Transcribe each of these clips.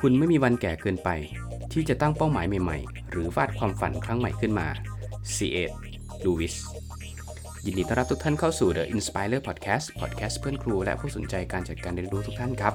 คุณไม่มีวันแก่เกินไป ที่จะตั้งเป้าหมายใหม่ๆ หรือวาดความฝันครั้งใหม่ขึ้นมา C8 Lewis ยินดีต้อนรับทุกท่านเข้าสู่ The Inspirer Podcast Podcast เพื่อนครูและผู้สนใจการจัดการเรียนรู้ทุกท่านครับ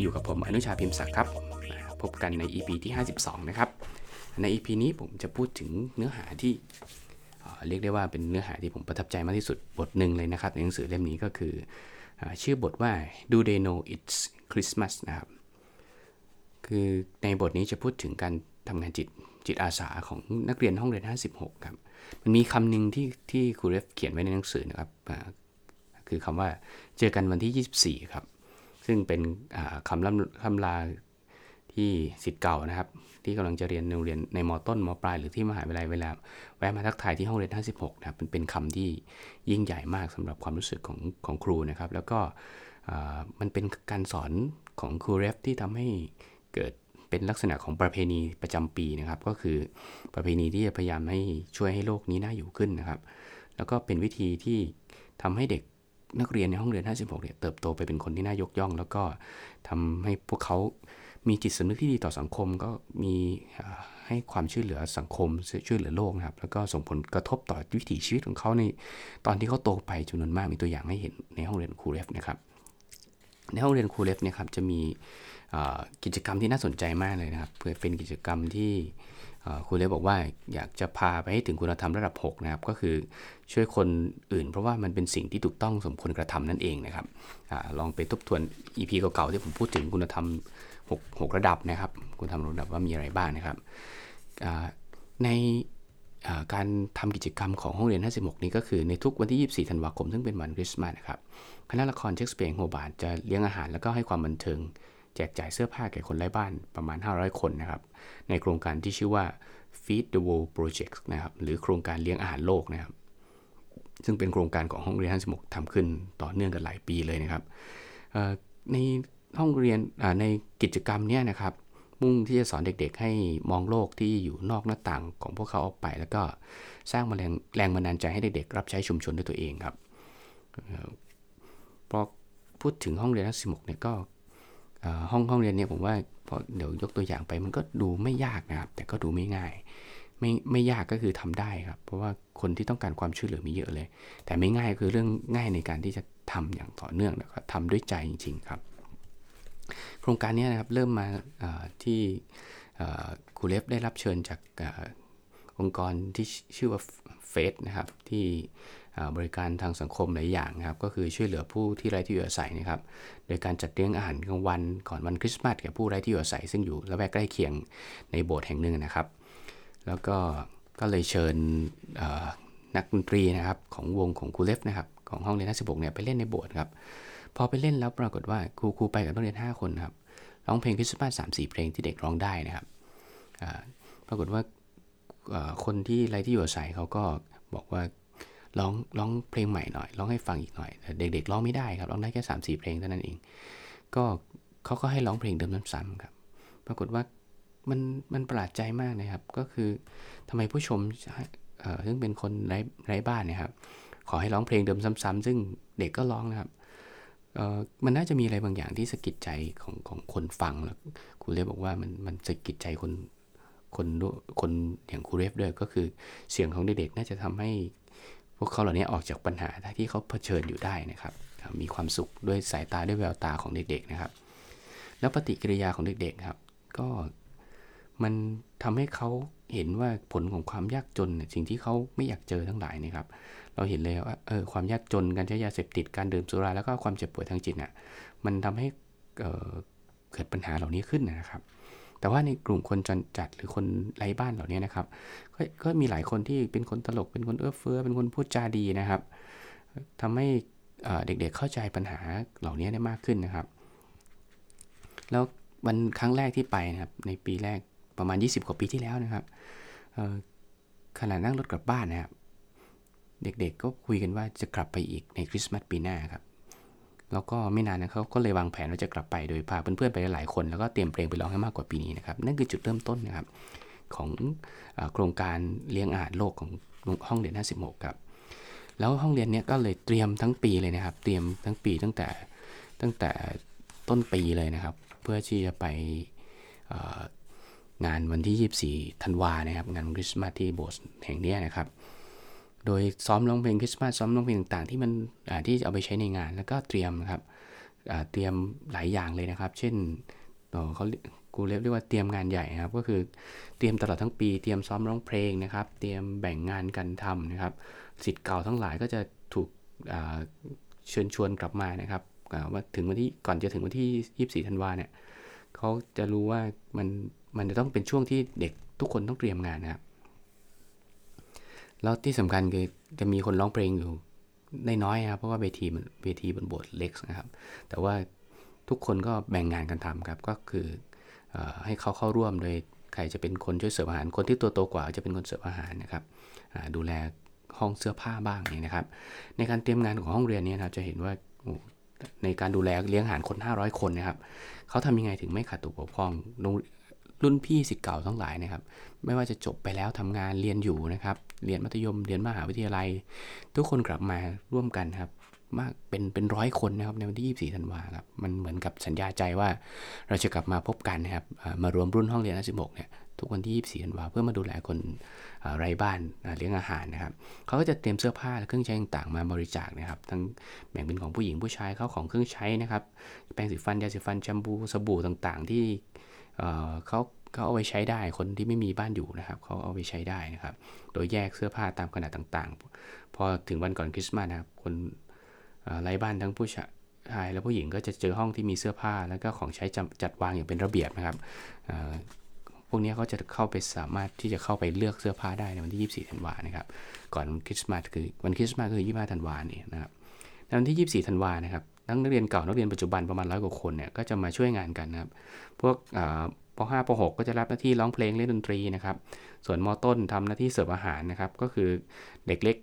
อยู่กับผมอนุชาพิมพ์ศักดิ์ครับ พบกันใน EP ที่ 52 นะครับ ใน EP นี้ผมจะพูดถึงเนื้อหาที่เอ่เรียกได้ว่าเป็นเนื้อหาที่ผมประทับใจมากที่สุดบทหนึ่งเลยนะครับ ในหนังสือเล่มนี้ก็คือ ชื่อบทว่า Do They Know It's Christmas นะครับ คือในบทนี้จะพูดถึงการทำงานจิตจิตอาสาของนักเรียนห้องเรียน 56 ครับ มันมีคำหนึ่งที่ที่ครูเรฟเขียนไว้ในหนังสือนะครับ คือคำว่าเจอกันวันที่ 24 ครับ ซึ่งเป็นคำล่ำคำลาที่สิทธิ์เก่านะครับ ที่กำลังจะเรียนในเรียนในมต้นมปลายหรือที่มหาวิทยาลัยเวลาแวะมาทักทายที่ห้องเรียน 56 นะครับเป็นเป็นคำที่ยิ่งใหญ่มากสำหรับความรู้สึกของของครูนะครับ แล้วก็มันเป็นการสอนของครูเรฟที่ทำให้ เกิดเป็นลักษณะของประเพณีประจำปีนะครับ ก็คือประเพณีที่จะพยายามให้ช่วยให้โลกนี้น่าอยู่ขึ้นนะครับ แล้วก็เป็นวิธีที่ทำให้เด็กนักเรียนในห้องเรียน 56 เนี่ยเติบโตไปเป็นคนที่น่ายกย่อง แล้วก็ทำให้พวกเขามีจิตสำนึกที่ดีต่อสังคม ก็มีให้ความช่วยเหลือสังคมช่วยเหลือโลกนะครับ แล้วก็ส่งผลกระทบต่อวิถีชีวิตของเขาในตอนที่เขาโตไปจำนวนมากมีตัวอย่างให้เห็นในห้องเรียนครูเรฟนะครับ ในห้องเรียนครูเล็บเนี่ยครับจะมีกิจกรรมที่น่าสนใจมากเลยนะครับเพื่อเป็นกิจกรรมที่ครูเล็บบอกว่าอยากจะพาไปให้ถึงคุณธรรมระดับ 6 นะครับ ก็คือช่วยคนอื่น เพราะว่ามันเป็นสิ่งที่ถูกต้องสมควรกระทำนั่นเองนะครับอลองไปทบทวน EP เก่าๆที่ผมพูดถึงคุณธรรม 6 6 ระดับนะครับ คุณธรรมระดับว่ามีอะไรบ้างนะครับใน การทำกิจกรรมของห้องเรียน 56 นี้ก็คือในทุกวันที่ 24 ธันวาคม ซึ่งเป็นวันคริสต์มาสนะครับ คณะละครเชคสเปียร์โฮบาร์ดจะเลี้ยงอาหารแล้วก็ให้ความบันเทิง แจกจ่ายเสื้อผ้าแก่คนไร้บ้านประมาณ 500 คนนะครับ ในโครงการที่ชื่อว่า Feed the World Project นะครับ หรือโครงการเลี้ยงอาหารโลกนะครับ ซึ่งเป็นโครงการของห้องเรียน 56ทำขึ้นต่อเนื่องกันหลายปีเลยนะครับ ในห้องเรียนในกิจกรรมเนี้ยนะครับ มุ่งที่จะสอนเด็กๆ ให้มองโลกที่อยู่นอกหน้าต่างของพวกเขาออกไป แล้วก็สร้างแรงแรงบันดาลใจให้เด็กๆรับใช้ชุมชนด้วยตัวเองครับเอ่อพอพูดถึงห้องเรียนทั้ง16เนี่ยก็ห้องห้องเรียนเนี่ยผมว่าพอเดี๋ยวยกตัวอย่างไปมันก็ดูไม่ยากนะครับ แต่ก็ดูไม่ง่าย ไม่ไม่ยากก็คือทำได้ครับ เพราะว่าคนที่ต้องการความช่วยเหลือมีเยอะเลย แต่ไม่ง่ายคือเรื่องง่ายในการที่จะทำอย่างต่อเนื่องแล้วก็ทำด้วยใจจริง ๆ ครับ ครงการนี้นะครับเริ่มมาที่ครูเลฟได้รับเชิญจากอองค์กรที่ชื่อว่าเฟสนะครับที่บริการทางสังคมหลายอย่างนะครับ ก็คือช่วยเหลือผู้ที่ไร้ที่อยู่อาศัยนะครับ โดยการจัดเลี้ยงอาหารกลางวันก่อนวันคริสต์มาสแก่ผู้ไร้ที่อยู่อาศัย ซึ่งอยู่ละแวกใกล้เคียงในโบสถ์แห่งหนึ่งนะครับ แล้วก็ก็เลยเชิญนักดนตรีนะครับของวงของครูเลฟนะครับของห้องเรียน56เนี่ยไปเล่นในโบสถ์ครับ พอไปเล่นแล้วปรากฏว่าครูครูไปกับนักเรียน 5 คนครับร้องเพลงคริสต์มาสสามสี่เพลงที่เด็กร้องได้นะครับปรากฏว่าคนที่ไร้ที่อยู่อาศัยเขาก็บอกว่าร้องร้องเพลงใหม่หน่อยร้องให้ฟังอีกหน่อยแต่เด็กๆร้องไม่ได้ครับร้องได้แค่3ามสี่เพลงเท่านั้นเอง ก็เขาก็ให้ร้องเพลงเดิมซ้ำๆครับ ปรากฏว่ามันมันประหลาดใจมากนะครับ ก็คือทำไมผู้ชมซึ่งเป็นคนไร้ไร้บ้านเนะครับ ขอให้ร้องเพลงเดิมซ้ำๆซึ่งเด็กก็ร้องนะครับ มันน่าจะมีอะไรบางอย่างที่สะกิดใจของของคนฟังแล้วครูเรฟบอกว่ามันมันสะกิดใจคนคนด้วยคนอย่างครูเรฟด้วยก็คือเสียงของเด็กๆน่าจะทำให้พวกเขาเหล่านี้ออกจากปัญหาที่เขาเผชิญอยู่ได้นะครับ มีความสุขด้วยสายตาด้วยแววตาของเด็กๆนะครับ แล้วปฏิกิริยาของเด็กๆครับ ก็ มันทำให้เขาเห็นว่าผลของความยากจนเนี่ยสิ่งที่เขาไม่อยากเจอทั้งหลายนะครับ เราเห็นเลยว่าเออความยากจนการใช้ยาเสพติดการดื่มสุราแล้วก็ความเจ็บป่วยทางจิตน่ะมันทำให้เเกิดปัญหาเหล่านี้ขึ้นนะครับ แต่ว่าในกลุ่มคนจนจัดหรือคนไร้บ้านเหล่านี้นะครับก็ก็มีหลายคนที่เป็นคนตลกเป็นคนเอื้อเฟื้อเป็นคนพูดจาดีนะครับทำให้เอ่อเด็กๆเข้าใจปัญหาเหล่านี้ได้มากขึ้นนะครับ แล้ววันครั้งแรกที่ไปนะครับในปีแรก ประมาณ 20 กว่าปีที่แล้วนะครับขณะนั่งรถกลับบ้านนะครับ เด็กๆก็คุยกันว่าจะกลับไปอีกในคริสต์มาสปีหน้าครับ แล้วก็ไม่นานนะเขาก็เลยวางแผนว่าจะกลับไปโดยพาเพื่อนๆไปหลายคน แล้วก็เตรียมเพลงไปร้องให้มากกว่าปีนี้นะครับ นั่นคือจุดเริ่มต้นนะครับของอโครงการเลี้ยงอาหารโลกของห้องเรียน 56 ครับ แล้วห้องเรียนเนี้ยก็เลยเตรียมทั้งปีเลยนะครับ เตรียมทั้งปีตั้งแต่ตั้งแต่ต้นปีเลยนะครับ เพื่อที่จะไป งานวันที่ 24 ธันวานะครับ งานคริสต์มาสที่โบสถ์แห่งนี้นะครับ โดยซ้อมร้องเพลงคริสต์มาสซ้อมร้องเพลงต่างๆ ที่มันที่เอาไปใช้ในงานแล้วก็เตรียมนะครับเตรียมหลายอย่างเลยนะครับ เช่นเขากูเรียกว่าเตรียมงานใหญ่นะครับ ก็คือเตรียมตลอดทั้งปี เตรียมซ้อมร้องเพลงนะครับ เตรียมแบ่งงานกันทำนะครับสิทธิ์เก่าทั้งหลายก็จะถูกเชิญชวนกลับมานะครับว่าถึงวันที่ก่อนจะถึงวันที่ 24 ธันวาเนี่ยเขาจะรู้ว่ามัน มันจะต้องเป็นช่วงที่เด็กทุกคนต้องเตรียมงานนะครับ แล้วที่สำคัญคือจะมีคนร้องเพลงอยู่ในน้อยครับเพราะว่าเวทีมันเวทีบนโบสถ์เล็กนะครับ แต่ว่าทุกคนก็แบ่งงานกันทำครับก็คืออให้เขาเข้าร่วมโดยใครจะเป็นคนช่วยเสิร์ฟอาหาร คนที่ตัวโตกว่าจะเป็นคนเสิร์ฟอาหารนะครับดูแลห้องเสื้อผ้าบ้างนี่นะครับ ในการเตรียมงานของห้องเรียนนี้นะจะเห็นว่าในการดูแลเลี้ยงอาหารคน 500 คนนะครับเขาทำยังไงถึงไม่ขาดตกบกพร่อง รุ่นพี่สิทธิ์เก่าทั้งหลายนะครับ ไม่ว่าจะจบไปแล้วทำงานเรียนอยู่นะครับ เรียนมัธยม เรียนมหาวิทยาลัย ทุกคนกลับมาร่วมกันครับ มากเป็นเป็นร้อยคนนะครับในวันที่ 24 ธันวาครับ มันเหมือนกับสัญญาใจว่าเราจะกลับมาพบกันนะครับ มารวมรุ่นห้องเรียน16เนี่ยทุกวันที่ 24 ธันวาเพื่อมาดูแลคนไร้บ้านเลี้ยงอาหารนะครับ เขาก็จะเตรียมเสื้อผ้าและเครื่องใช้ต่างๆมาบริจาคนะครับ ทั้งแบ่งเป็นของผู้หญิงผู้ชายเขาของเครื่องใช้นะครับ แปรงสีฟันยาสีฟันแชมพูสบู่ต่างๆ ที่ เขาเขาเอาไว้ใช้ได้คนที่ไม่มีบ้านอยู่นะครับเขาเอาไปใช้ได้นะครับ โดยแยกเสื้อผ้าตามขนาดต่างๆ พอถึงวันก่อนคริสต์มาสนะครับคนไร้บ้านทั้งผู้ชายและผู้หญิงก็จะเจอห้องที่มีเสื้อผ้าแล้วก็ของใช้จัดวางอย่างเป็นระเบียบนะครับพวกนี้เขาจะเข้าไปสามารถที่จะเข้าไปเลือกเสื้อผ้าได้ในวันที่ 24 ธันวานะครับ ก่อนคริสต์มาสคือวันคริสต์มาสคือ 25 ธันวาเนี่ยนะครับในวันที่ 24 ธันวานะครับ ทั้งนักเรียนเก่านักเรียนปัจจุบันประมาณร้อยกว่าคนเนี่ยก็จะมาช่วยงานกันนะครับ พวกป .5 ป .6 ก็จะรับหน้าที่ร้องเพลงเล่นดนตรีนะครับ ส่วนม ต้นทำหน้าที่เสิร์ฟอาหารนะครับ ก็คือเด็กเล็ก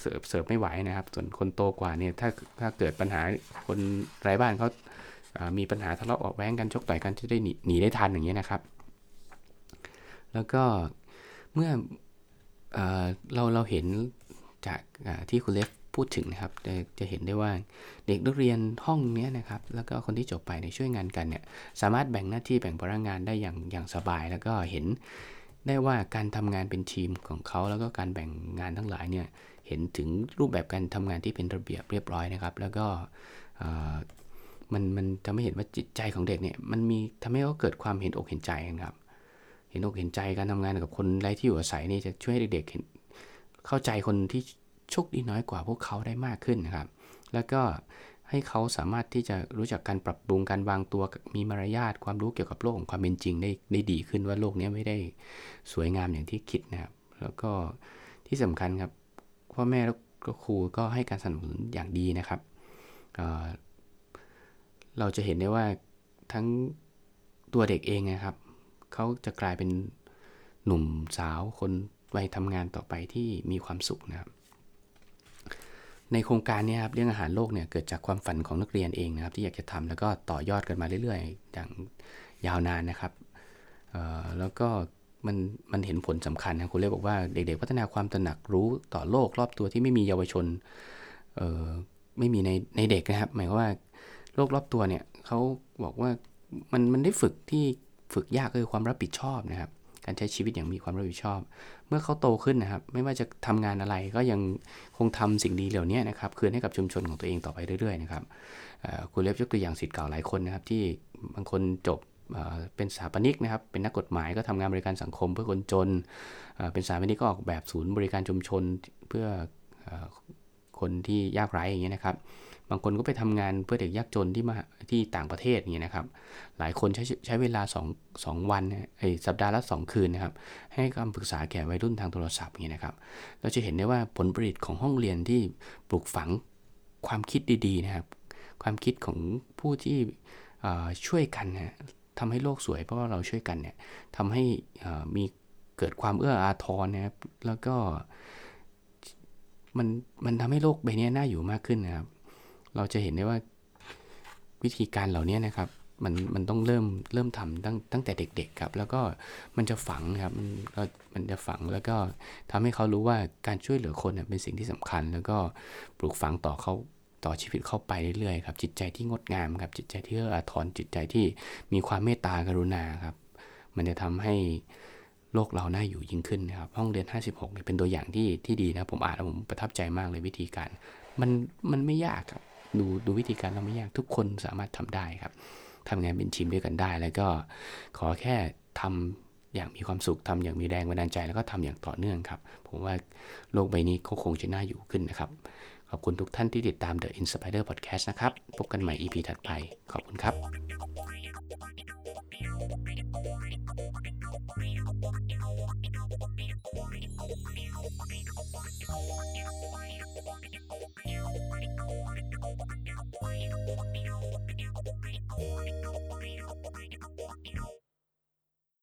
เสิร์ฟเสิร์ฟไม่ไหวนะครับ ส่วนคนโตกว่าเนี่ยถ้าถ้าเกิดปัญหาคนไร้บ้านเขามีปัญหาทะเลาะเบาะแว้งกันชกต่อยกันจะได้หนีหนีได้ทันอย่างเงี้ยนะครับ แล้วก็เมื่อเอเราเราเห็นจากที่คุณเลฟ พูดถึงนะครับจะจะเห็นได้ว่าเด็กนักเรียนห้องนี้นะครับแล้วก็คนที่จบไปในช่วยงานกันเนี่ยสามารถแบ่งหน้าที่แบ่งพลังงานได้อย่างอย่างสบาย แล้วก็เห็นได้ว่าการทำงานเป็นทีมของเขา แล้วก็การแบ่งงานทั้งหลายเนี่ยเห็นถึงรูปแบบการทำงานที่เป็นระเบียบเรียบร้อยนะครับ แล้วก็มันมันทำให้เห็นว่าจิตใจของเด็กเนี่ยมันมีทำให้เขาเกิดความเห็นอกเห็นใจนะครับ เห็นอกเห็นใจการทำงานกับคนไร้ที่อยู่อาศัยนี่จะช่วยให้เด็กๆเห็นเข้าใจคนที่ โชคดีน้อยกว่าพวกเขาได้มากขึ้นนะครับ แล้วก็ให้เขาสามารถที่จะรู้จักการปรับปรุงการวางตัวมีมารยาทความรู้เกี่ยวกับโลกของความเป็นจริงได้ได้ดีขึ้นว่าโลกนี้ไม่ได้สวยงามอย่างที่คิดนะครับ แล้วก็ที่สำคัญครับพ่อแม่แล้วก็ครูก็ให้การสนับสนุนอย่างดีนะครับเเราจะเห็นได้ว่าทั้งตัวเด็กเองนะครับเขาจะกลายเป็นหนุ่มสาวคนวัยทำงานต่อไปที่มีความสุขนะครับ ในโครงการนี้ครับเรื่องอาหารโลกเนี่ยเกิดจากความฝันของนักเรียนเองนะครับ ที่อยากจะทำแล้วก็ต่อยอดกันมาเรื่อยๆ อย่างยาวนานนะครับแล้วก็มันมันเห็นผลสำคัญนะคุณเล่บอกว่าเด็กๆพัฒนาความตระหนักรู้ต่อโลกรอบตัวที่ไม่มีเยาวชนไม่มีในในเด็กนะครับ หมายความว่าโลกรอบตัวเนี่ยเขาบอกว่ามันมันได้ฝึกที่ฝึกยากคือความรับผิดชอบนะครับ การใช้ชีวิตอย่างมีความรับผิดชอบ เมื่อเขาโตขึ้นนะครับ ไม่ว่าจะทำงานอะไรก็ยังคงทำสิ่งดีเหล่านี้นะครับคืนให้กับชุมชนของตัวเองต่อไปเรื่อยๆนะครับคุณเล็บยกตัวอย่างสิทธิ์เก่าหลายคนนะครับ ที่บางคนจบเป็นสถาปนิกนะครับ เป็นนักกฎหมายก็ทำงานบริการสังคมเพื่อคนจน เป็นสถาปนิกก็ออกแบบศูนย์บริการชุมชนเพื่อ คนที่ยากไร้อย่างเงี้ยนะครับ บางคนก็ไปทำงานเพื่อเด็กยากจนที่มาที่ต่างประเทศอย่างเงี้ยนะครับ หลายคนใช้ใช้เวลา2 2วันไอสัปดาห์ละ 2 คืนนะครับ ให้คำปรึกษาแก่วัยรุ่นทางโทรศัพท์อย่างเงี้ยนะครับ เราจะเห็นได้ว่าผลผลิตของห้องเรียนที่ปลูกฝังความคิดดีๆนะครับ ความคิดของผู้ที่ช่วยกันนะทำให้โลกสวยเพราะว่าเราช่วยกันเนี่ยทำให้มีเกิดความเอื้ออาทรนะครับ แล้วก็ มันมันทำให้โลกใบนี้น่าอยู่มากขึ้นนะครับ เราจะเห็นได้ว่าวิธีการเหล่านี้นะครับ มันมันต้องเริ่มเริ่มทำตั้งตั้งแต่เด็ก ๆ ครับ แล้วก็มันจะฝังครับมันมันจะฝังแล้วก็ทำให้เขารู้ว่าการช่วยเหลือคนเป็นสิ่งที่สำคัญ แล้วก็ปลูกฝังต่อเขาต่อชีวิตเข้าไปเรื่อยๆครับจิตใจที่งดงามครับจิตใจที่เอื้ออาทรจิตใจที่มีความเมตตากรุณาครับ มันจะทำให้ โลกเราน่าอยู่ยิ่งขึ้นนะครับ ห้องเรียน 56เนี่ยเป็นตัวอย่างที่ที่ดีนะ ผมอ่านแล้วผมประทับใจมากเลยวิธีการ มันมันไม่ยากครับ ดูดูวิธีการเราไม่ยากทุกคนสามารถทำได้ครับทำงานเป็นทีมด้วยกันได้ แล้วก็ขอแค่ทำอย่างมีความสุขทำอย่างมีแรงบันดาลใจ แล้วก็ทำอย่างต่อเนื่องครับ ผมว่าโลกใบนี้ก็คงจะน่าอยู่ขึ้นนะครับ ขอบคุณทุกท่านที่ติดตาม The Inspider Podcast นะครับ พบกันใหม่ EP ถัดไป ขอบคุณครับ